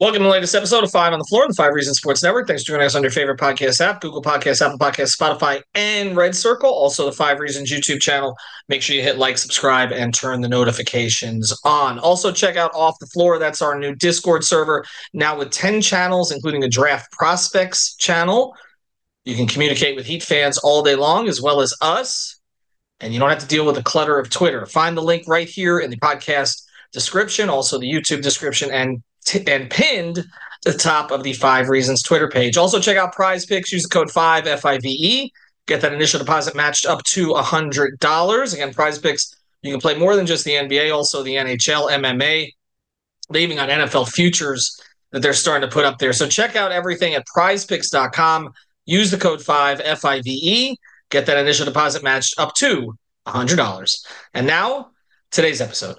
Welcome to the latest episode of Five on the Floor, the Five Reasons Sports Network. Thanks for joining us on your favorite podcast app, Google Podcasts, Apple Podcasts, Spotify, and Red Circle. Also, the Five Reasons YouTube channel. Make sure you hit like, subscribe, and turn the notifications on. Also, check out Off the Floor. That's our new Discord server, now with 10 channels, including a draft prospects channel. You can communicate with Heat fans all day long, as well as us. And you don't have to deal with the clutter of Twitter. Find the link right here in the podcast description, also the YouTube description, and t- and pinned the top of the Five Reasons Twitter page. Also, check out PrizePicks. Use the code five F I V E. Get that initial deposit matched up to a hundred dollars. Again, PrizePicks. You can play more than just the NBA, also the NHL, MMA. They even NFL futures that they're starting to put up there. So check out everything at prizepicks.com. Use the code 5 F I V E. Get that initial deposit matched up to $100. And now, today's episode.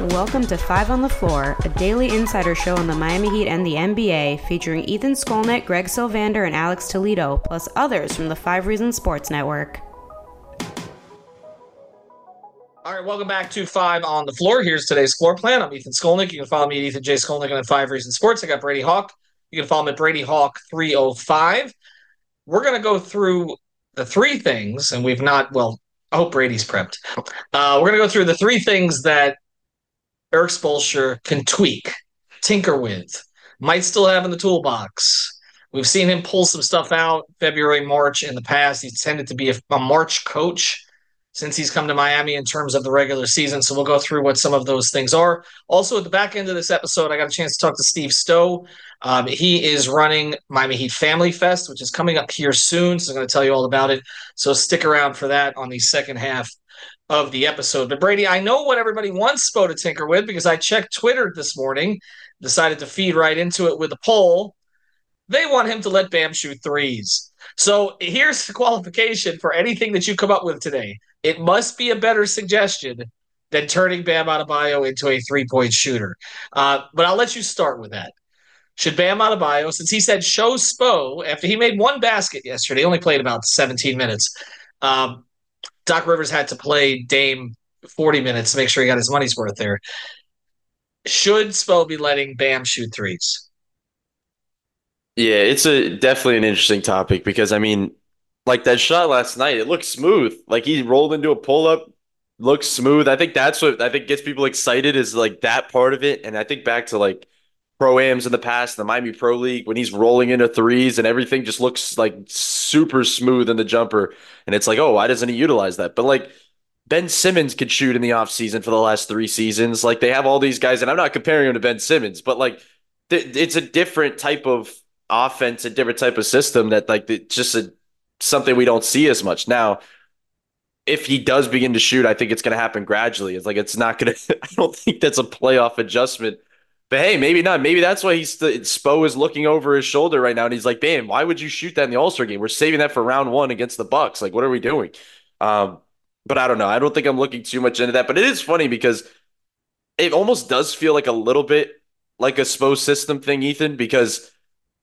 Welcome to Five on the Floor, a daily insider show on the Miami Heat and the NBA, featuring Ethan Skolnick, Greg Sylvander, and Alex Toledo, plus others from the Five Reasons Sports Network. All right, welcome back to Five on the Floor. Here's today's floor plan. I'm Ethan Skolnick. You can follow me at Ethan J. Skolnick on Five Reasons Sports. I got Brady Hawk. You can follow me at Brady Hawk 305. We're going to go through the three things, and we've not, well, I hope Brady's prepped. Uh, we're going to go through the three things that Erik Spoelstra can tweak, tinker with, might still have in the toolbox. We've seen him pull some stuff out February, March in the past. He's tended to be a, a March coach since he's come to Miami in terms of the regular season. So we'll go through what some of those things are. Also, at the back end of this episode, I got a chance to talk to Steve Stowe. Um, he is running Miami Heat Family Fest, which is coming up here soon. So I'm going to tell you all about it. So stick around for that on the second half of the episode. But Brady, I know what everybody wants Spo to tinker with because I checked Twitter this morning, decided to feed right into it with a poll. They want him to let Bam shoot threes. So here's the qualification for anything that you come up with today. It must be a better suggestion than turning Bam Adebayo into a three point shooter. Uh, but I'll let you start with that. Should Bam Adebayo, since he said show Spo after he made one basket yesterday, only played about 17 minutes. Um, Doc Rivers had to play Dame 40 minutes to make sure he got his money's worth there. Should Spo be letting Bam shoot threes? Yeah, it's a definitely an interesting topic because I mean, like that shot last night, it looked smooth. Like he rolled into a pull up, looks smooth. I think that's what I think gets people excited is like that part of it. And I think back to like pro ams in the past, the Miami Pro League, when he's rolling into threes and everything just looks like super smooth in the jumper. And it's like, oh, why doesn't he utilize that? But like Ben Simmons could shoot in the offseason for the last three seasons. Like they have all these guys, and I'm not comparing him to Ben Simmons, but like th- it's a different type of offense, a different type of system that like it's just a, something we don't see as much now. If he does begin to shoot, I think it's going to happen gradually. It's like it's not going to. I don't think that's a playoff adjustment. But hey, maybe not. Maybe that's why he's the Spo is looking over his shoulder right now, and he's like, "Man, why would you shoot that in the All Star game? We're saving that for round one against the Bucks. Like, what are we doing?" Um, but I don't know. I don't think I'm looking too much into that. But it is funny because it almost does feel like a little bit like a Spo system thing, Ethan, because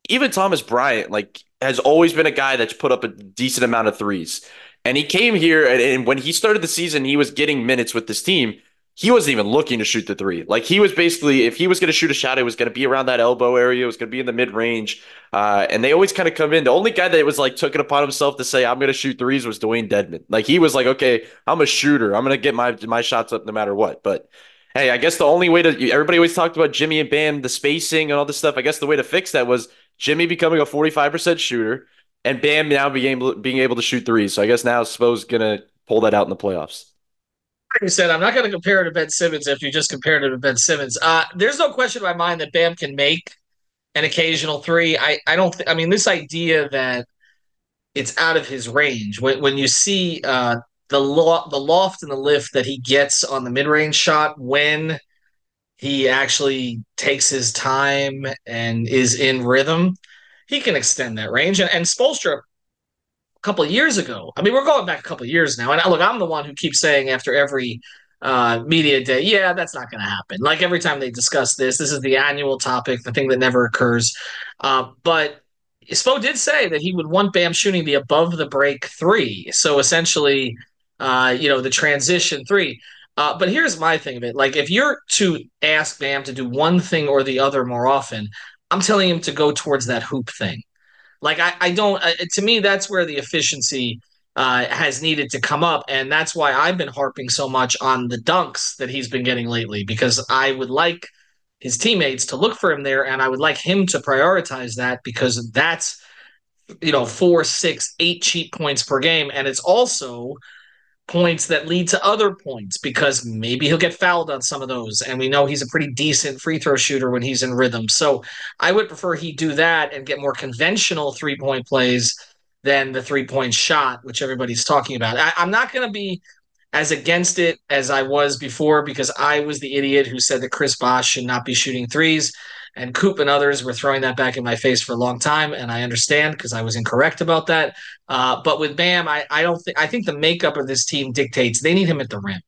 even Thomas Bryant, like, has always been a guy that's put up a decent amount of threes. And he came here, and, and when he started the season, he was getting minutes with this team. He wasn't even looking to shoot the three. Like, he was basically, if he was going to shoot a shot, it was going to be around that elbow area. It was going to be in the mid range. Uh, and they always kind of come in. The only guy that was like took it upon himself to say, I'm going to shoot threes was Dewayne Dedmon. Like, he was like, okay, I'm a shooter. I'm going to get my, my shots up no matter what. But, hey, I guess the only way to everybody always talked about Jimmy and Bam, the spacing and all this stuff. I guess the way to fix that was Jimmy becoming a 45% shooter and Bam now being able, being able to shoot threes. So I guess now Spo's going to pull that out in the playoffs. You said, I'm not going to compare it to Ben Simmons if you just compared it to Ben Simmons. Uh, there's no question in my mind that Bam can make an occasional three. I, I don't, th- I mean, this idea that it's out of his range when, when you see uh, the lo- the loft and the lift that he gets on the mid range shot when he actually takes his time and is in rhythm. he can extend that range. And, and Spoelstra, a couple of years ago, I mean, we're going back a couple years now. And look, I'm the one who keeps saying after every uh, media day, yeah, that's not going to happen. Like every time they discuss this, this is the annual topic, the thing that never occurs. Uh, but Spo did say that he would want Bam shooting the above the break three. So essentially, uh, you know, the transition three. Uh, but here's my thing of it. Like, if you're to ask Bam to do one thing or the other more often, I'm telling him to go towards that hoop thing. Like, I, I don't, uh, to me, that's where the efficiency uh, has needed to come up. And that's why I've been harping so much on the dunks that he's been getting lately, because I would like his teammates to look for him there. And I would like him to prioritize that because that's, you know, four, six, eight cheap points per game. And it's also, points that lead to other points because maybe he'll get fouled on some of those. And we know he's a pretty decent free throw shooter when he's in rhythm. So I would prefer he do that and get more conventional three point plays than the three point shot, which everybody's talking about. I, am not going to be as against it as I was before because I was the idiot who said that Chris Bosh should not be shooting threes. And Coop and others were throwing that back in my face for a long time, and I understand because I was incorrect about that. Uh, but with Bam, I, I don't think I think the makeup of this team dictates they need him at the rim.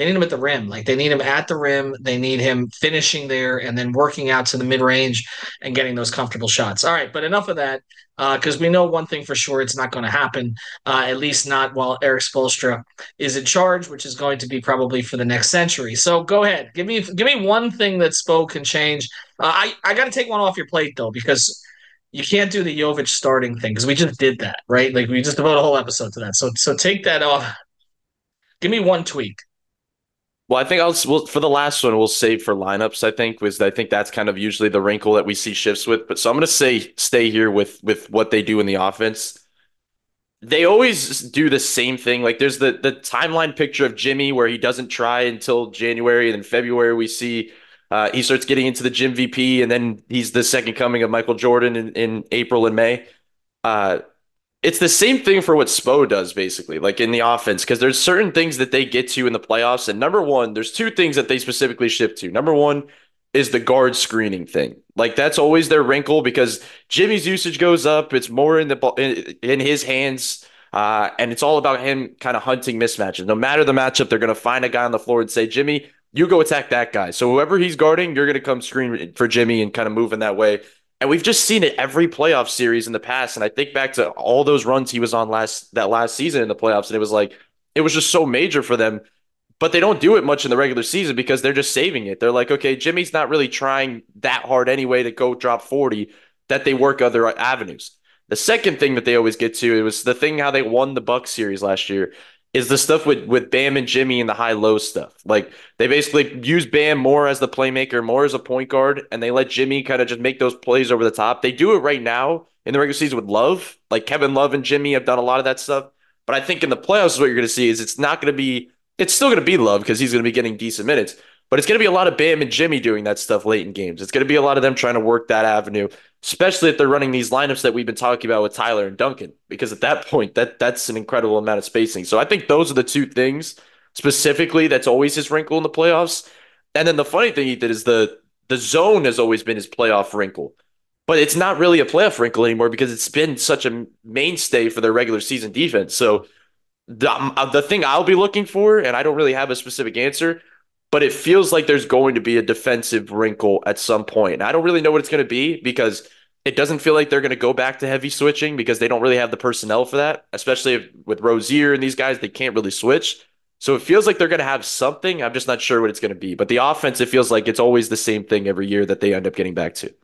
They need him at the rim. Like they need him at the rim. They need him finishing there and then working out to the mid range and getting those comfortable shots. All right, but enough of that because uh, we know one thing for sure: it's not going to happen. Uh, at least not while Erik Spoelstra is in charge, which is going to be probably for the next century. So go ahead, give me give me one thing that Spo can change. Uh, I I got to take one off your plate though because you can't do the Jovic starting thing because we just did that, right? Like we just devoted a whole episode to that. So so take that off. Give me one tweak. Well, I think I'll for the last one we'll save for lineups. I think was I think that's kind of usually the wrinkle that we see shifts with. But so I'm going to say stay here with with what they do in the offense. They always do the same thing. Like there's the the timeline picture of Jimmy where he doesn't try until January, and then February we see uh, he starts getting into the gym VP, and then he's the second coming of Michael Jordan in, in April and May. Uh, it's the same thing for what Spo does, basically, like in the offense, because there's certain things that they get to in the playoffs. And number one, there's two things that they specifically shift to. Number one is the guard screening thing. Like that's always their wrinkle because Jimmy's usage goes up. It's more in the in, in his hands. Uh, and it's all about him kind of hunting mismatches. No matter the matchup, they're going to find a guy on the floor and say, Jimmy, you go attack that guy. So whoever he's guarding, you're going to come screen for Jimmy and kind of move in that way. And we've just seen it every playoff series in the past. And I think back to all those runs he was on last that last season in the playoffs, and it was like it was just so major for them. But they don't do it much in the regular season because they're just saving it. They're like, okay, Jimmy's not really trying that hard anyway to go drop 40, that they work other avenues. The second thing that they always get to, it was the thing how they won the Buck series last year is the stuff with with Bam and Jimmy and the high low stuff. Like they basically use Bam more as the playmaker, more as a point guard, and they let Jimmy kind of just make those plays over the top. They do it right now in the regular season with Love. Like Kevin Love and Jimmy have done a lot of that stuff. But I think in the playoffs, what you're going to see is it's not going to be. It's still going to be Love because he's going to be getting decent minutes. But it's going to be a lot of Bam and Jimmy doing that stuff late in games. It's going to be a lot of them trying to work that avenue, especially if they're running these lineups that we've been talking about with Tyler and Duncan. Because at that point, that that's an incredible amount of spacing. So I think those are the two things specifically that's always his wrinkle in the playoffs. And then the funny thing he is the the zone has always been his playoff wrinkle. But it's not really a playoff wrinkle anymore because it's been such a mainstay for their regular season defense. So the, the thing I'll be looking for, and I don't really have a specific answer, but it feels like there's going to be a defensive wrinkle at some point. And I don't really know what it's going to be because it doesn't feel like they're going to go back to heavy switching because they don't really have the personnel for that, especially if, with Rozier and these guys, they can't really switch. So it feels like they're going to have something. I'm just not sure what it's going to be. But the offense, it feels like it's always the same thing every year that they end up getting back to.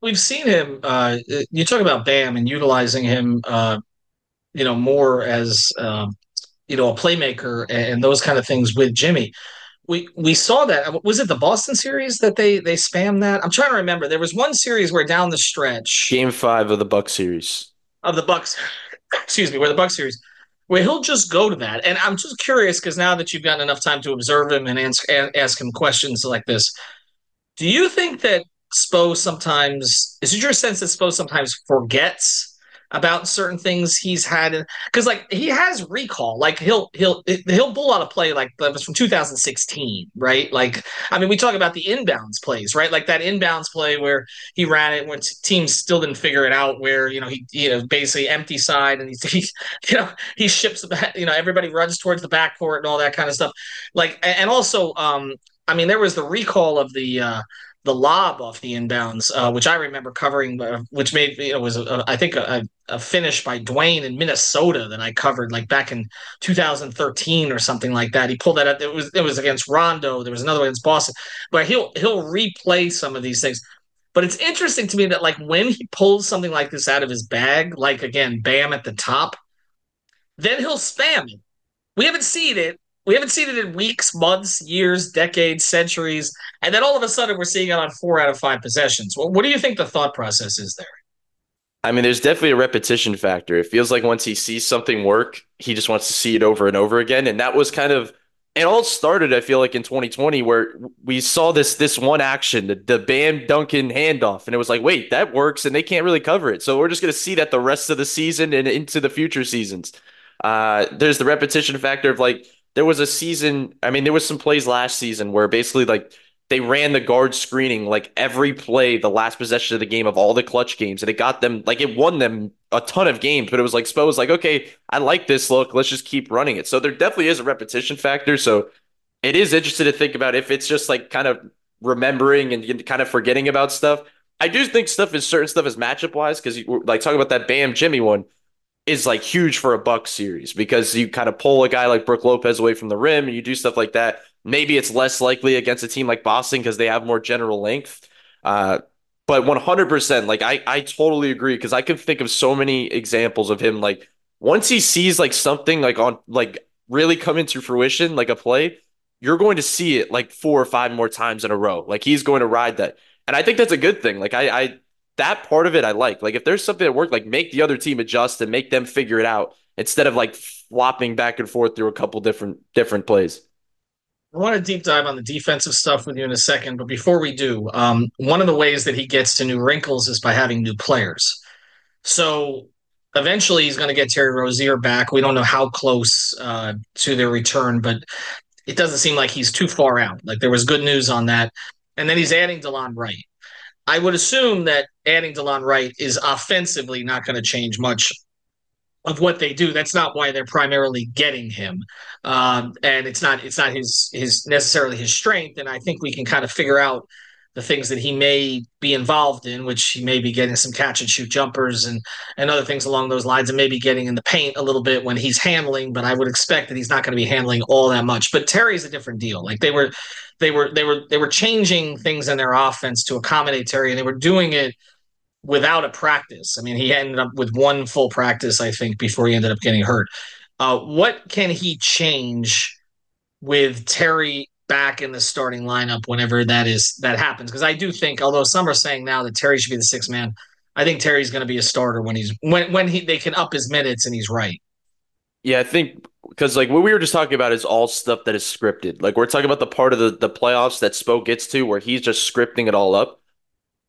We've seen him. Uh, you talk about Bam and utilizing him, uh, you know, more as um, you know a playmaker and those kind of things with Jimmy we we saw that was it the Boston series that they they spammed that? I'm trying to remember. There was one series where down the stretch game 5 of the Buck series. Of the Bucks excuse me where the Buck series where he'll just go to that. And I'm just curious because now that you've gotten enough time to observe him and ask, ask him questions like this do you think that Spo sometimes is it your sense that Spo sometimes forgets about certain things he's had because like he has recall like he'll he'll he'll pull out a play like that was from 2016 right? Like i mean we talk about the inbounds plays right? Like that inbounds play where he ran it when teams still didn't figure it out where you know he you know basically empty side and he's he, you know he ships the back you know everybody runs towards the backcourt and all that kind of stuff. Like and also um i mean there was the recall of the uh the lob off the inbounds, uh, which I remember covering, uh, which made you know was a, a, I think a, a, finish by Dwyane in Minnesota that I covered like back in 2013 or something like that. He pulled that up. It was it was against Rondo. There was another one against Boston, but he'll he'll replay some of these things. But it's interesting to me that like when he pulls something like this out of his bag, like again, Bam at the top, then he'll spam it. We haven't seen it we haven't seen it in weeks, months, years, decades, centuries, and then all of a sudden we're seeing it on four out of five possessions. Well, what do you think the thought process is there? I mean, there's definitely a repetition factor. It feels like once he sees something work, he just wants to see it over and over again. And that was kind of it all started, I feel like, in 2020, where we saw this this one action, the, the Bam Duncan handoff, and it was like, wait, that works, and they can't really cover it. So we're just gonna see that the rest of the season and into the future seasons. Uh, there's the repetition factor of like there was a season. I mean, there was some plays last season where basically like they ran the guard screening like every play, the last possession of the game of all the clutch games, and it got them like it won them a ton of games. But it was like Spo was like, okay, I like this look. Let's just keep running it. So there definitely is a repetition factor. So it is interesting to think about if it's just like kind of remembering and kind of forgetting about stuff. I do think stuff is certain stuff is matchup wise because like talking about that Bam Jimmy one is like huge for a Buck series because you kind of pull a guy like Brook Lopez away from the rim and you do stuff like that. Maybe it's less likely against a team like Boston because they have more general length. Uh, but 100%, like I, I totally agree because I can think of so many examples of him. Like once he sees like something like on like really come into fruition, like a play, you're going to see it like four or five more times in a row. Like he's going to ride that. And I think that's a good thing. Like I, I that part of it I like. Like if there's something that worked, like make the other team adjust and make them figure it out instead of like flopping back and forth through a couple different different plays. I want to deep dive on the defensive stuff with you in a second, but before we do, um, one of the ways that he gets to new wrinkles is by having new players. So eventually he's going to get Terry Rozier back. We don't know how close uh, to their return, but it doesn't seem like he's too far out. Like there was good news on that. And then he's adding Delon Wright. I would assume that adding Delon Wright is offensively not going to change much of what they do. That's not why they're primarily getting him, um, and it's not it's not his his necessarily his strength. And I think we can kind of figure out the things that he may be involved in, which he may be getting some catch and shoot jumpers and and other things along those lines, and maybe getting in the paint a little bit when he's handling. But I would expect that he's not going to be handling all that much. But Terry's a different deal. Like they were, they were, they were, they were changing things in their offense to accommodate Terry, and they were doing it without a practice. I mean, he ended up with one full practice, I think, before he ended up getting hurt. Uh, what can he change with Terry back in the starting lineup whenever that is that happens. Because I do think, although some are saying now that Terry should be the sixth man, I think Terry's going to be a starter when he's when when he they can up his minutes and he's right. Yeah, I think because like what we were just talking about is all stuff that is scripted. Like we're talking about the part of the the playoffs that Spo gets to where he's just scripting it all up.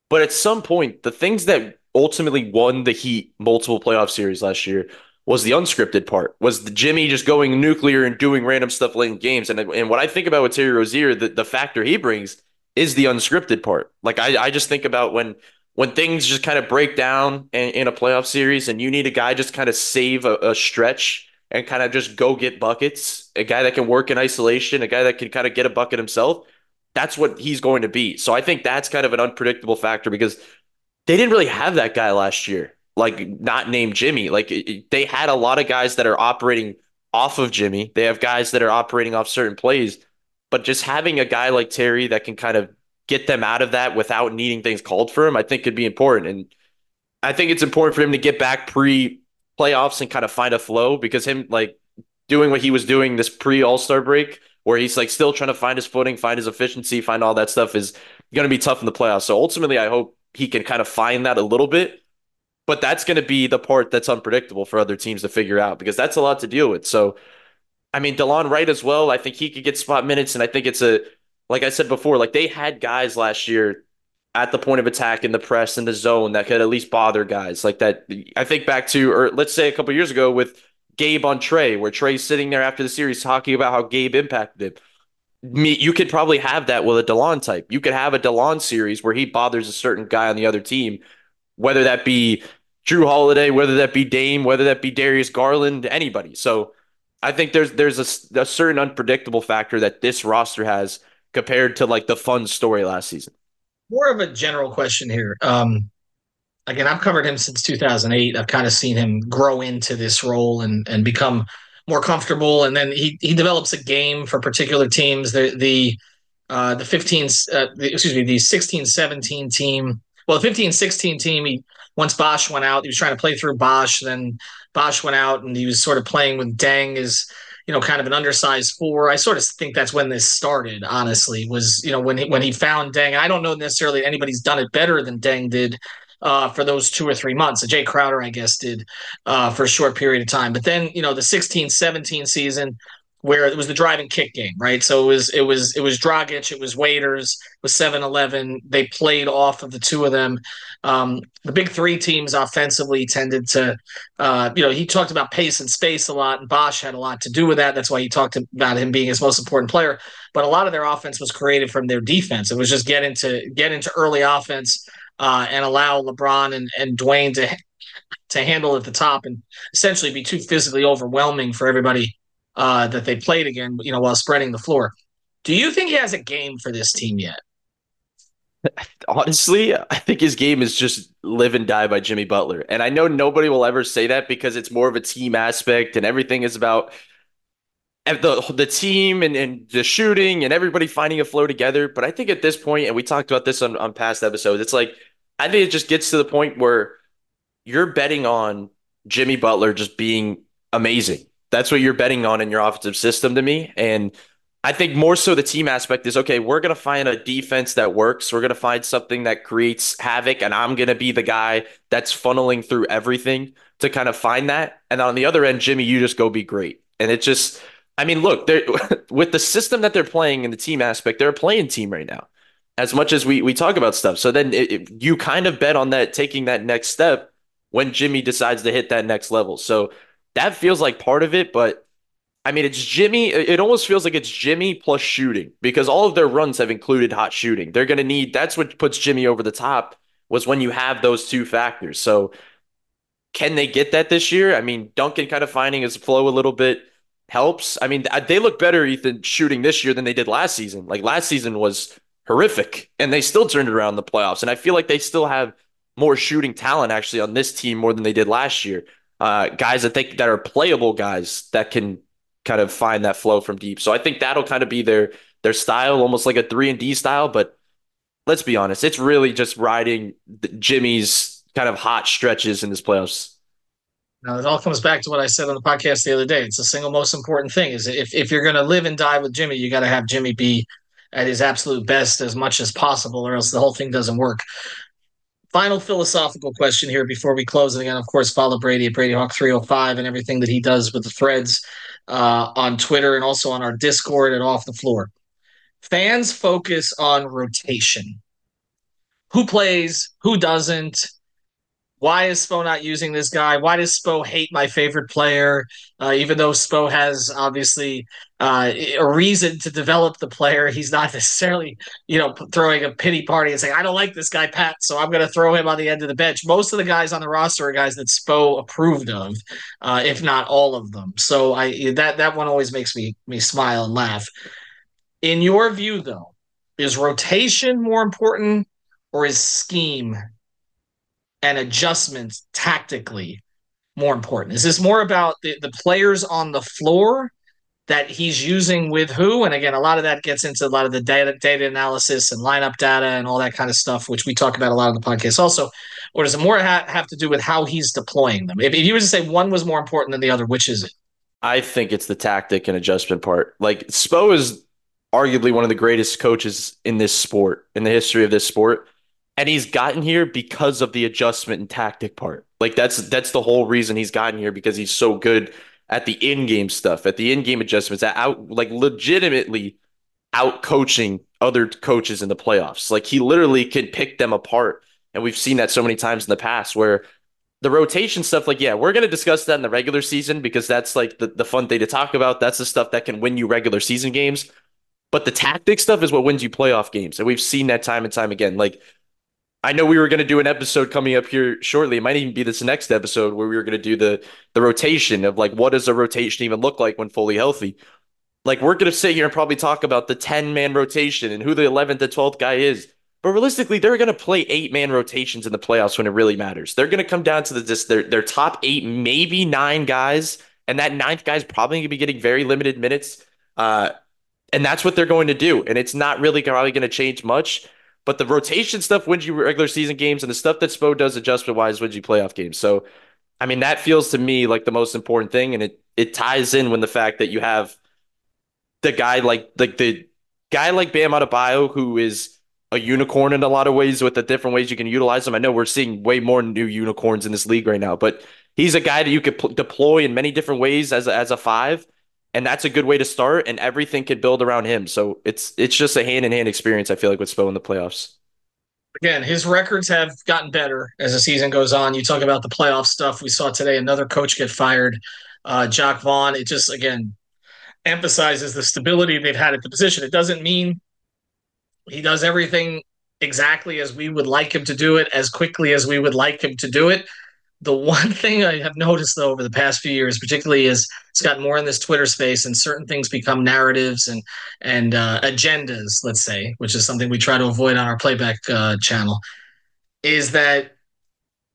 But at some point, the things that ultimately won the Heat multiple playoff series last year was the unscripted part, was the Jimmy just going nuclear and doing random stuff late in games. And and what I think about with Terry Rozier, the, the factor he brings is the unscripted part. Like I, I just think about when when things just kind of break down in, in a playoff series and you need a guy just kind of save a, a stretch and kind of just go get buckets, a guy that can work in isolation, a guy that can kind of get a bucket himself. That's what he's going to be. So I think that's kind of an unpredictable factor because they didn't really have that guy last year like not named Jimmy. Like they had a lot of guys that are operating off of Jimmy. They have guys that are operating off certain plays, but just having a guy like Terry that can kind of get them out of that without needing things called for him, I think could be important. And I think it's important for him to get back pre playoffs and kind of find a flow because him like doing what he was doing this pre All Star break, where he's like still trying to find his footing, find his efficiency, find all that stuff is going to be tough in the playoffs. So ultimately, I hope he can kind of find that a little bit but that's going to be the part that's unpredictable for other teams to figure out because that's a lot to deal with. So, I mean, Delon Wright as well. I think he could get spot minutes, and I think it's a like I said before, like they had guys last year at the point of attack in the press in the zone that could at least bother guys like that. I think back to, or let's say a couple years ago with Gabe on Trae, where Trae's sitting there after the series talking about how Gabe impacted him. Me, you could probably have that with a Delon type. You could have a Delon series where he bothers a certain guy on the other team, whether that be Jrue Holiday, whether that be Dame, whether that be Darius Garland, anybody. So I think there's there's a, a certain unpredictable factor that this roster has compared to like the fun story last season. More of a general question here. Um, again, I've covered him since 2008. I've kind of seen him grow into this role and and become more comfortable. And then he he develops a game for particular teams. The the uh, the 15 uh, the, excuse me the 16 17 team. Well, the 15 16 team. He once Bosh went out, he was trying to play through Bosh. Then Bosh went out, and he was sort of playing with Deng as you know, kind of an undersized four. I sort of think that's when this started. Honestly, was you know when he, when he found Deng. I don't know necessarily anybody's done it better than Deng did uh, for those two or three months. Jae Crowder, I guess, did uh, for a short period of time. But then, you know, the 16 17 season, where it was the drive and kick game, right? So it was it was it was Dragic, it was Waiters, it was 7-Eleven. They played off of the two of them. Um, the big three teams offensively tended to, uh, you know, he talked about pace and space a lot, and Bosh had a lot to do with that. That's why he talked about him being his most important player. But a lot of their offense was created from their defense. It was just get into get into early offense uh, and allow LeBron and, and Dwyane to to handle at the top and essentially be too physically overwhelming for everybody uh, that they played again, you know, while spreading the floor. Do you think he has a game for this team yet? Honestly, I think his game is just live and die by Jimmy Butler. And I know nobody will ever say that because it's more of a team aspect and everything is about the the team and, and the shooting and everybody finding a flow together. But I think at this point, and we talked about this on, on past episodes, it's like I think it just gets to the point where you're betting on Jimmy Butler just being amazing. That's what you're betting on in your offensive system to me. And I think more so the team aspect is okay, we're going to find a defense that works. We're going to find something that creates havoc. And I'm going to be the guy that's funneling through everything to kind of find that. And on the other end, Jimmy, you just go be great. And it just, I mean, look, with the system that they're playing and the team aspect, they're a playing team right now. As much as we we talk about stuff, so then it, it, you kind of bet on that taking that next step when Jimmy decides to hit that next level. So that feels like part of it, but I mean, it's Jimmy. It almost feels like it's Jimmy plus shooting because all of their runs have included hot shooting. They're going to need that's what puts Jimmy over the top was when you have those two factors. So can they get that this year? I mean, Duncan kind of finding his flow a little bit helps. I mean, they look better, Ethan, shooting this year than they did last season. Like last season was horrific, and they still turned it around in the playoffs. And I feel like they still have more shooting talent actually on this team more than they did last year. Uh, guys that think that are playable guys that can kind of find that flow from deep. So I think that'll kind of be their their style, almost like a three and D style. But let's be honest, it's really just riding Jimmy's kind of hot stretches in this playoffs. Now it all comes back to what I said on the podcast the other day. It's the single most important thing is if, if you're going to live and die with Jimmy, you got to have Jimmy be at his absolute best as much as possible, or else the whole thing doesn't work. Final philosophical question here before we close. And again, of course, follow Brady at Brady Hawk 305 and everything that he does with the threads uh, on Twitter and also on our Discord and off the floor. Fans focus on rotation. Who plays, who doesn't, why is Spo not using this guy? Why does Spo hate my favorite player? Uh, even though Spo has obviously uh, a reason to develop the player, he's not necessarily, you know, throwing a pity party and saying, "I don't like this guy, Pat, so I'm going to throw him on the end of the bench." Most of the guys on the roster are guys that Spo approved of, uh, if not all of them. So I that that one always makes me me smile and laugh. In your view, though, is rotation more important or is scheme and adjustments tactically more important? Is this more about the, the players on the floor that he's using with who? And again, a lot of that gets into a lot of the data data analysis and lineup data and all that kind of stuff, which we talk about a lot on the podcast also. Or does it more ha- have to do with how he's deploying them? If, if you were to say one was more important than the other, which is it? I think it's the tactic and adjustment part. Like Spo is arguably one of the greatest coaches in this sport, in the history of this sport and he's gotten here because of the adjustment and tactic part. Like that's that's the whole reason he's gotten here because he's so good at the in-game stuff, at the in-game adjustments, at out like legitimately out coaching other coaches in the playoffs. Like he literally can pick them apart. And we've seen that so many times in the past where the rotation stuff, like, yeah, we're to discuss that in the regular season because that's like the, the fun thing to talk about. That's the stuff that can win you regular season games. But the tactic stuff is what wins you playoff games. And we've seen that time and time again. Like, I know we were going to do an episode coming up here shortly. It might even be this next episode where we were going to do the the rotation of like what does a rotation even look like when fully healthy. Like we're going to sit here and probably talk about the 10 man rotation and who the 11th to 12th guy is. But realistically, they're going to play eight man rotations in the playoffs when it really matters. They're going to come down to the just their their top eight, maybe nine guys, and that ninth guy is probably going to be getting very limited minutes. Uh, and that's what they're going to do. And it's not really probably going to change much. But the rotation stuff wins you regular season games, and the stuff that Spo does adjustment wise wins you playoff games. So, I mean, that feels to me like the most important thing, and it it ties in with the fact that you have the guy like like the guy like Bam Adebayo who is a unicorn in a lot of ways with the different ways you can utilize him. I know we're seeing way more new unicorns in this league right now, but he's a guy that you could p- deploy in many different ways as a, as a five, and that's a good way to start. And everything could build around him. So it's it's just a hand in hand experience. I feel like with Spo in the playoffs. Again, his records have gotten better as the season goes on. You talk about the playoff stuff. We saw today another coach get fired, uh, Jacque Vaughn. It just again emphasizes the stability they've had at the position. It doesn't mean he does everything exactly as we would like him to do it, as quickly as we would like him to do it. The one thing I have noticed though over the past few years, particularly as it's gotten more in this Twitter space and certain things become narratives and and uh, agendas, let's say, which is something we try to avoid on our playback uh, channel, is that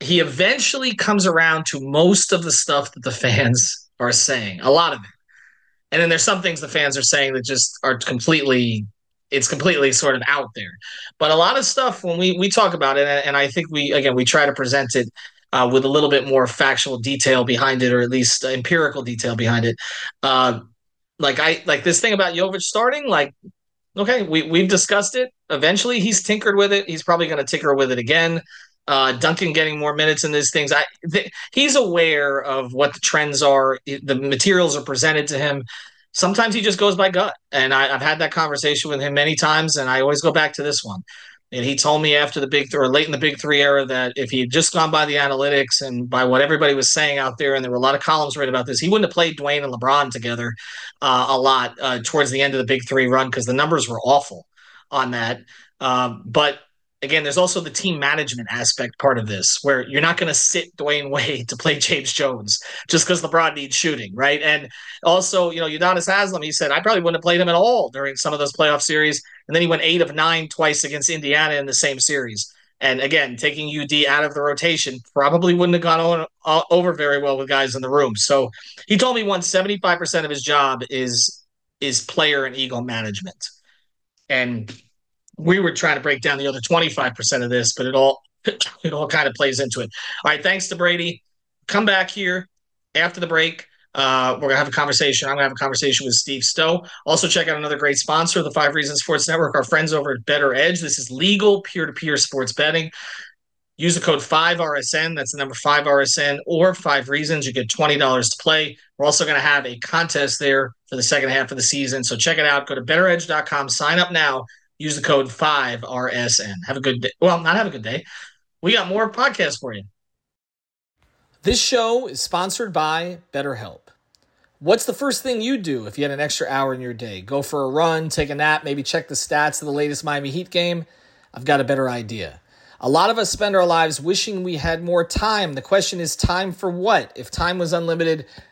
he eventually comes around to most of the stuff that the fans are saying, a lot of it. And then there's some things the fans are saying that just are completely it's completely sort of out there. But a lot of stuff when we we talk about it, and I think we again we try to present it uh, with a little bit more factual detail behind it, or at least empirical detail behind it. Uh, like I like this thing about Jovic starting. Like, okay, we we've discussed it. Eventually, he's tinkered with it. He's probably going to tinker with it again. Uh, Duncan getting more minutes in these things. I th- he's aware of what the trends are. The materials are presented to him sometimes he just goes by gut. And I, have had that conversation with him many times, and I always go back to this one. And he told me after the big or late in the big three era that if he had just gone by the analytics and by what everybody was saying out there, and there were a lot of columns written about this, he wouldn't have played Dwyane and LeBron together uh, a lot uh, towards the end of the big three run because the numbers were awful on that. Um, but again, there's also the team management aspect part of this, where you're not going to sit Dwyane Wade to play James Jones just because LeBron needs shooting, right? And also, you know, Udonis Haslem, he said, I probably wouldn't have played him at all during some of those playoff series. And then he went eight of nine twice against Indiana in the same series. And again, taking UD out of the rotation probably wouldn't have gone on, uh, over very well with guys in the room. So he told me once 75% of his job is is player and ego management. And we were trying to break down the other 25% of this, but it all it all kind of plays into it. All right, thanks to Brady. Come back here after the break. Uh, we're gonna have a conversation. I'm gonna have a conversation with Steve Stowe. Also, check out another great sponsor, the Five Reasons Sports Network. Our friends over at BettorEdge. This is legal peer-to-peer sports betting. Use the code 5RSN, that's the number 5RSN, or 5 Reasons. You get $20 to play. We're also going to have a contest there for the second half of the season. So check it out. Go to bettoredge.com, sign up now, Use the code 5RSN. Have a good day. Well, not have a good day. We got more podcasts for you. This show is sponsored by BetterHelp. What's the first thing you do if you had an extra hour in your day? Go for a run, take a nap, maybe check the stats of the latest Miami Heat game? I've got a better idea. A lot of us spend our lives wishing we had more time. The question is, time for what? If time was unlimited,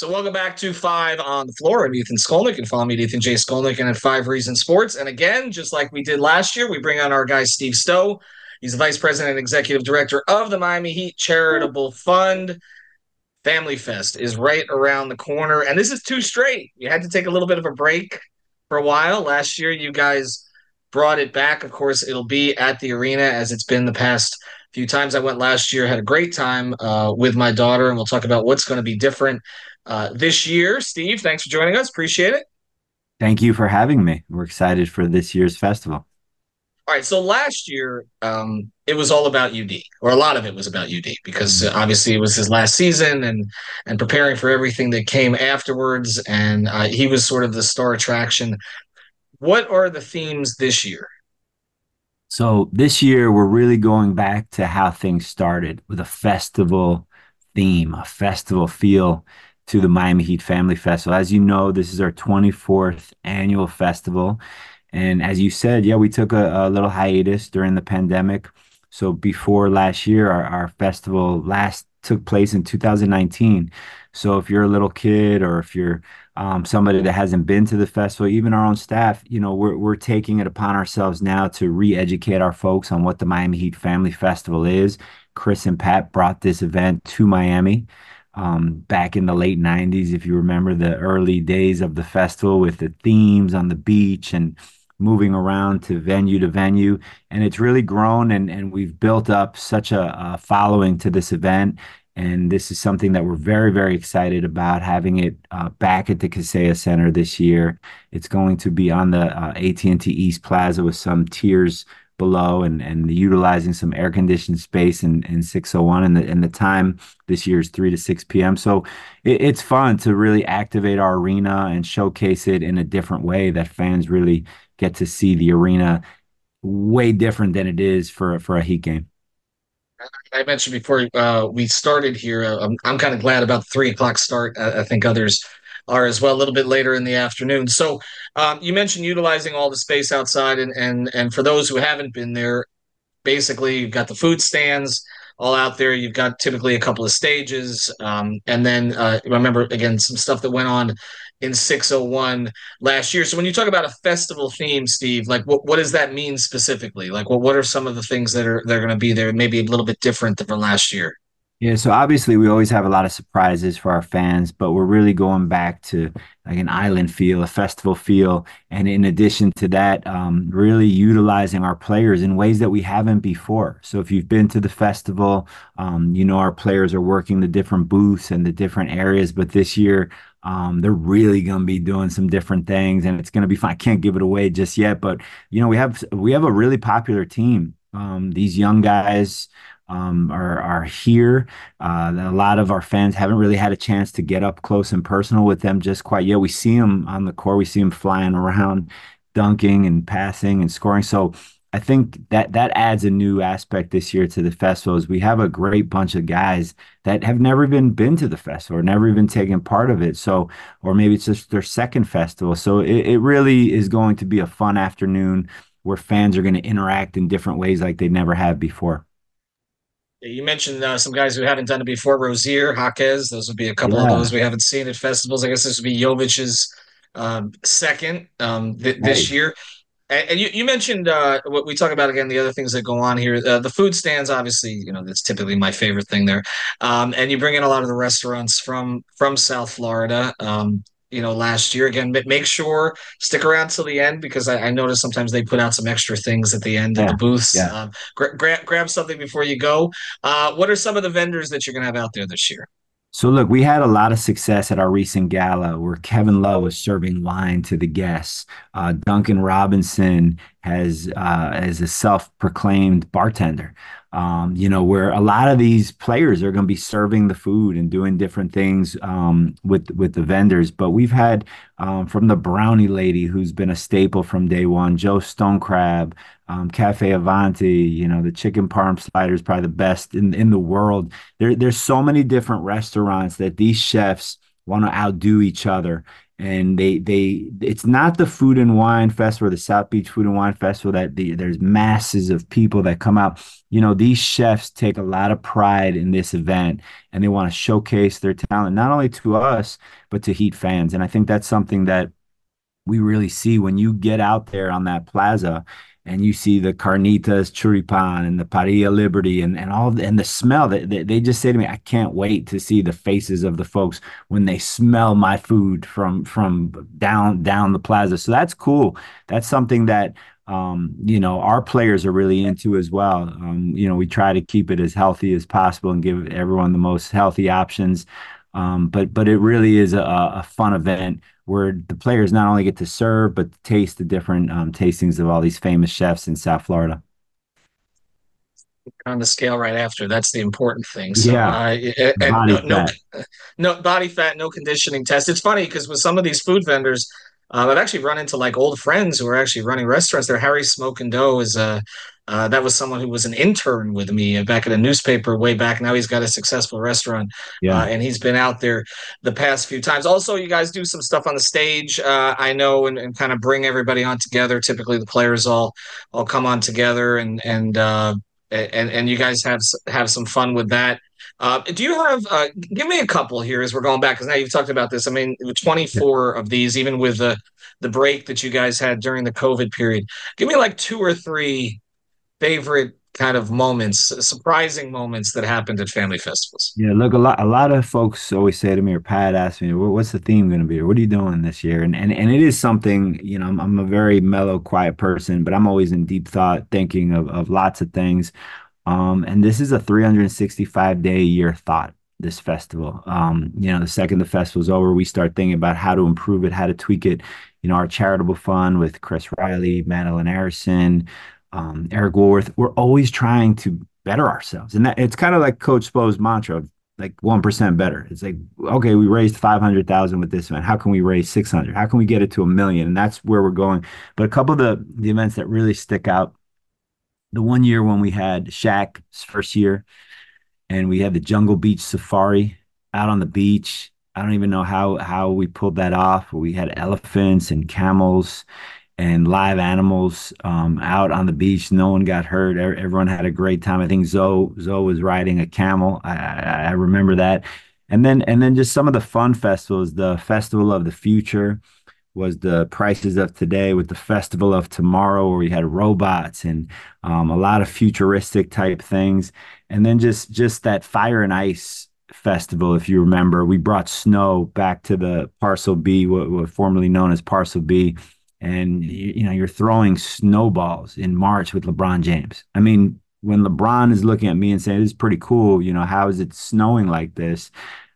So welcome back to Five on the Floor. I'm Ethan Skolnick. and follow me at Ethan J. Skolnick and at Five Reasons Sports. And again, just like we did last year, we bring on our guy Steve Stowe. He's the Vice President and Executive Director of the Miami Heat Charitable Fund. Family Fest is right around the corner. And this is two straight. You had to take a little bit of a break for a while. Last year, you guys brought it back. Of course, it'll be at the arena as it's been the past few times I went last year. Had a great time uh, with my daughter, and we'll talk about what's going to be different uh, this year. Steve, thanks for joining us. Appreciate it. Thank you for having me. We're excited for this year's festival. All right. So last year, um, it was all about UD, or a lot of it was about UD, because uh, obviously it was his last season, and and preparing for everything that came afterwards, and uh, he was sort of the star attraction. What are the themes this year? So this year we're really going back to how things started with a festival theme, a festival feel to the Miami Heat Family Festival. As you know, this is our 24th annual festival. And as you said, yeah, we took a, a little hiatus during the pandemic. So before last year, our, our festival last took place in 2019. So if you're a little kid or if you're um, somebody that hasn't been to the festival, even our own staff, you know, we're, we're taking it upon ourselves now to re-educate our folks on what the Miami Heat Family Festival is. Chris and Pat brought this event to Miami um, back in the late 90s, if you remember the early days of the festival with the themes on the beach and moving around to venue to venue. And it's really grown and, and we've built up such a, a following to this event and this is something that we're very, very excited about having it uh, back at the Kaseya Center this year. It's going to be on the uh, AT&T East Plaza with some tiers below and, and utilizing some air conditioned space in, in 601 and the, and the time this year is 3 to 6 p.m. So it, it's fun to really activate our arena and showcase it in a different way that fans really get to see the arena way different than it is for, for a Heat game. I mentioned before uh, we started here. Uh, I'm, I'm kind of glad about the three o'clock start. I, I, think others are as well a little bit later in the afternoon. So um, you mentioned utilizing all the space outside, and and and for those who haven't been there, basically you've got the food stands all out there. You've got typically a couple of stages, um, and then uh, remember again some stuff that went on in 601 last year. So when you talk about a festival theme, Steve, like what, what does that mean specifically? Like what, what are some of the things that are they're going to be there maybe a little bit different than last year? Yeah, so obviously we always have a lot of surprises for our fans, but we're really going back to like an island feel, a festival feel, and in addition to that, um, really utilizing our players in ways that we haven't before. So if you've been to the festival, um, you know our players are working the different booths and the different areas, but this year um, they're really going to be doing some different things, and it's going to be fun. I can't give it away just yet, but you know we have we have a really popular team. Um, these young guys um, are are here. Uh, a lot of our fans haven't really had a chance to get up close and personal with them just quite yet. We see them on the court, we see them flying around, dunking and passing and scoring. So I think that that adds a new aspect this year to the festivals. We have a great bunch of guys that have never even been to the festival or never even taken part of it. So, or maybe it's just their second festival. So it, it really is going to be a fun afternoon where fans are going to interact in different ways like they never have before. You mentioned uh, some guys who haven't done it before. Rozier, Jaquez, those would be a couple yeah. of those we haven't seen at festivals. I guess this would be Jovic's um, second um, th- this year. And, and you, you mentioned uh, what we talk about again, the other things that go on here. Uh, the food stands, obviously, you know, that's typically my favorite thing there. Um, and you bring in a lot of the restaurants from from South Florida. Um, you know, last year. Again, make sure stick around till the end because I, I notice sometimes they put out some extra things at the end yeah, of the booths. Yeah. Um, gra- gra- grab something before you go. Uh, what are some of the vendors that you're going to have out there this year? So look, we had a lot of success at our recent gala where Kevin Love was serving wine to the guests. Uh, Duncan Robinson has uh, as a self-proclaimed bartender. Um, you know, where a lot of these players are going to be serving the food and doing different things um, with with the vendors. But we've had um, from the brownie lady who's been a staple from day one, Joe Stonecrab, um, Cafe Avanti, you know, the chicken parm slider is probably the best in, in the world. There, there's so many different restaurants that these chefs want to outdo each other and they they it's not the food and wine festival the south beach food and wine festival that the, there's masses of people that come out you know these chefs take a lot of pride in this event and they want to showcase their talent not only to us but to heat fans and i think that's something that we really see when you get out there on that plaza and you see the carnitas churipan and the parrilla liberty and, and all and the smell that they, they, just say to me i can't wait to see the faces of the folks when they smell my food from from down down the plaza. So that's cool. That's something that um, you know our players are really into as well. Um, you know we try to keep it as healthy as possible and give everyone the most healthy options. Um, but but it really is a, a fun event where the players not only get to serve but taste the different um, tastings of all these famous chefs in South Florida. On the scale right after, that's the important thing. So, yeah, uh, body no, no, no, body fat, no conditioning test. It's funny because with some of these food vendors, uh, I've actually run into like old friends who are actually running restaurants. There, Harry Smoke and Dough is a uh, that was someone who was an intern with me back at a newspaper way back. Now he's got a successful restaurant, yeah. Uh, and he's been out there the past few times. Also, you guys do some stuff on the stage, uh, I know, and, and, kind of bring everybody on together. Typically, the players all all come on together, and and uh, and and you guys have have some fun with that. Uh, do you have? Uh, give me a couple here as we're going back because now you've talked about this. I mean, 24 of these, even with the the break that you guys had during the COVID period. Give me like two or three favorite kind of moments, surprising moments that happened at family festivals? Yeah, look, a lot, a lot of folks always say to me, or Pat asks me, "What's the theme going to be? What are you doing this year?" And and and it is something. You know, I'm, I'm a very mellow, quiet person, but I'm always in deep thought, thinking of of lots of things. Um, and this is a 365 day a year thought. This festival, um, you know, the second the festival's over, we start thinking about how to improve it, how to tweak it. You know, our charitable fund with Chris Riley, Madeline Harrison, um, Eric Woolworth, we're always trying to better ourselves. And that it's kind of like Coach Spo's mantra like 1% better. It's like, okay, we raised 500,000 with this event. How can we raise 600? How can we get it to a million? And that's where we're going. But a couple of the, the events that really stick out the one year when we had Shaq's first year and we had the Jungle Beach Safari out on the beach. I don't even know how how we pulled that off. We had elephants and camels and live animals um, out on the beach. No one got hurt. Everyone had a great time. I think Zo Zo was riding a camel. I, I remember that. And then and then just some of the fun festivals. The Festival of the Future was the prices of today with the Festival of Tomorrow, where we had robots and um, a lot of futuristic type things. And then just just that fire and ice festival, if you remember, we brought snow back to the Parcel B, what, what formerly known as Parcel B and you, know you're throwing snowballs in March with LeBron James. I mean, when LeBron is looking at me and saying, "This is pretty cool," you know, how is it snowing like this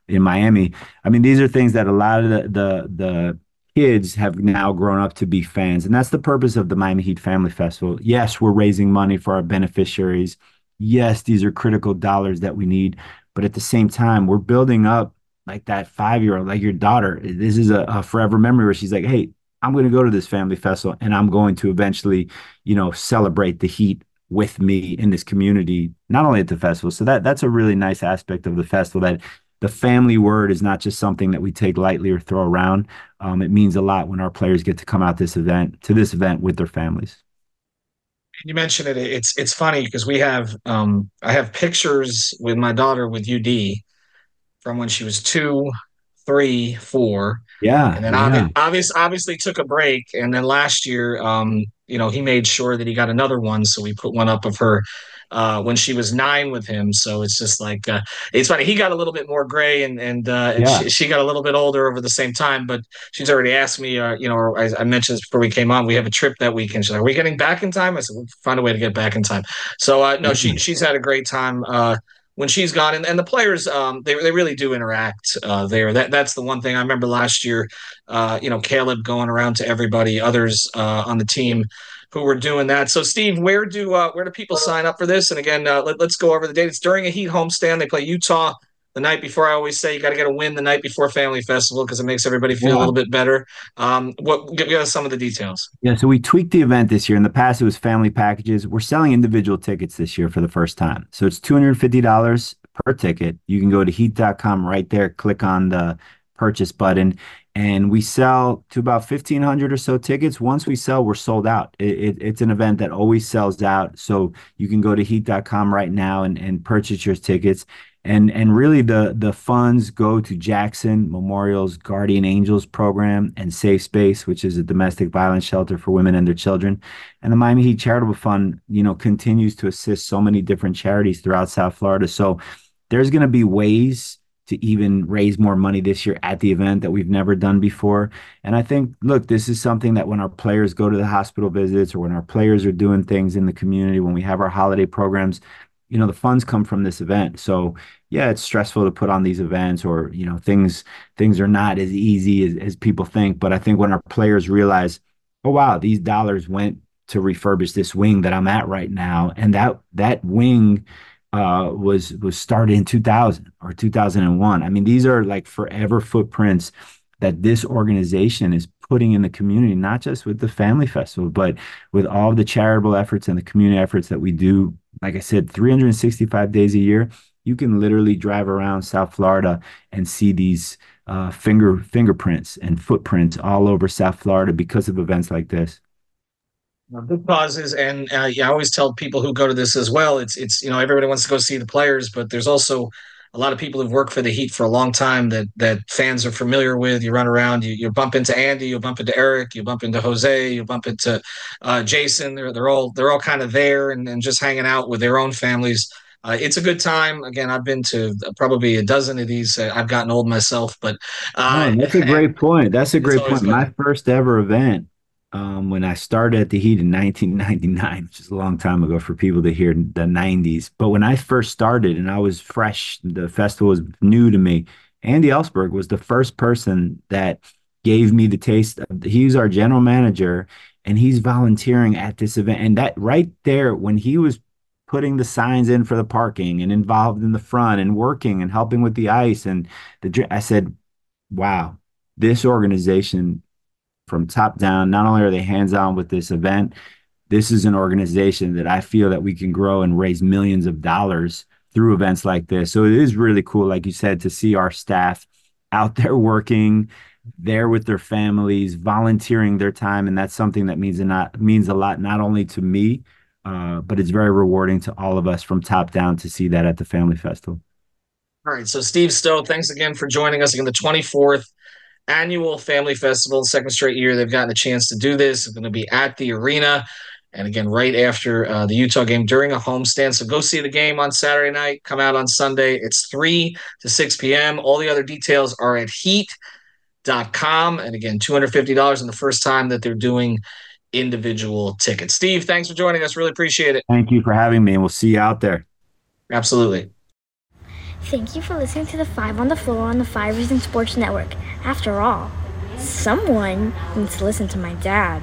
in Miami? I mean, these are things that a lot of the the, the kids have now grown up to be fans, and that's the purpose of the Miami Heat Family Festival. Yes, we're raising money for our beneficiaries. Yes, these are critical dollars that we need, but at the same time, we're building up like that five year old, like your daughter. This is a, a forever memory where she's like, "Hey, I'm going to go to this family festival and I'm going to eventually, you know, celebrate the heat with me in this community, not only at the festival. So that that's a really nice aspect of the festival that the family word is not just something that we take lightly or throw around. Um, it means a lot when our players get to come out this event to this event with their families. You mentioned it. It's it's funny because we have um, I have pictures with my daughter with UD from when she was two, three, four, yeah. And then yeah. obviously, obviously took a break. And then last year, um, you know, he made sure that he got another one. So we put one up of her uh, when she was nine with him. So it's just like uh, it's funny. He got a little bit more gray, and and, uh, yeah. she, she, got a little bit older over the same time. But she's already asked me, uh, you know, I, I, mentioned this before we came on. We have a trip that weekend. She's like, "Are we getting back in time?" I said, "We'll find a way to get back in time." So uh, no, mm-hmm. she she's had a great time. When she's gone and, and the players um, they, they really do interact uh, there. That that's the one thing. I remember last year uh, you know caleb going around to everybody others uh, on the team who were doing that. So steve where do uh, where do people sign up for this? And again uh, let, us go over the date. It's during a heat homestand. They play utah the night before. I always say you got to get a win the night before Family Festival because it makes everybody feel yeah. a little bit better. Um, what give, give, us some of the details? Yeah, so we tweaked the event this year. In the past, it was family packages. We're selling individual tickets this year for the first time. So it's two hundred fifty dollars per ticket. You can go to heat.com right there, click on the purchase button. and we sell to about 1500 or so tickets once we sell we're sold out it, it, it's an event that always sells out so you can go to heat.com right now and, and purchase your tickets and and really the the funds go to jackson memorial's guardian angels program and safe space which is a domestic violence shelter for women and their children and the miami heat charitable fund you know continues to assist so many different charities throughout south florida so there's going to be ways to even raise more money this year at the event that we've never done before. And I think, look, this is something that when our players go to the hospital visits or when our players are doing things in the community, when we have our holiday programs, you know, the funds come from this event. So yeah, it's stressful to put on these events or, you know, things things are not as easy as, as people think. But I think when our players realize, oh wow, these dollars went to refurbish this wing that I'm at right now. And that that wing uh, was was started in 2000 or 2001. I mean, these are like forever footprints that this organization is putting in the community, not just with the family festival, but with all the charitable efforts and the community efforts that we do. Like I said, 365 days a year, you can literally drive around South Florida and see these uh, finger fingerprints and footprints all over South Florida because of events like this. Good causes and uh, yeah, i always tell people who go to this as well it's it's you know everybody wants to go see the players but there's also a lot of people who've worked for the heat for a long time that that fans are familiar with you run around you, you bump into andy you bump into eric you bump into jose you bump into uh, jason they're, they're all they're all kind of there and, and just hanging out with their own families uh, it's a good time. Again, I've been to probably a dozen of these. I've gotten old myself, but uh, oh, that's a great point. That's a great point. Good. My first ever event um, when I started at the Heat in 1999, which is a long time ago for people to hear the 90s. But when I first started and I was fresh, the festival was new to me. Andy Elisburg was the first person that gave me the taste. Of, he's our general manager, and he's volunteering at this event. And that right there, when he was putting the signs in for the parking and involved in the front and working and helping with the ice and the, I said, "Wow, this organization from top down. Not only are they hands on with this event, this is an organization that I feel that we can grow and raise millions of dollars through events like this. So it is really cool, like you said, to see our staff out there working, there with their families, volunteering their time, and that's something that means a not means a lot not only to me, uh, but it's very rewarding to all of us from top down to see that at the Family Festival. All right, so Steve Stowe, thanks again for joining us again the 24th annual family festival, second straight year they've gotten a chance to do this. It's going to be at the arena. And again, right after uh, the Utah game during a homestand. So go see the game on Saturday night. Come out on Sunday. It's 3 to 6 p.m. All the other details are at heat.com. And again, $250 in the first time that they're doing individual tickets. Steve, thanks for joining us. Really appreciate it. Thank you for having me. And we'll see you out there. Absolutely. Thank you for listening to the Five on the Floor on the Five Reasons Sports Network. After all, someone needs to listen to my dad.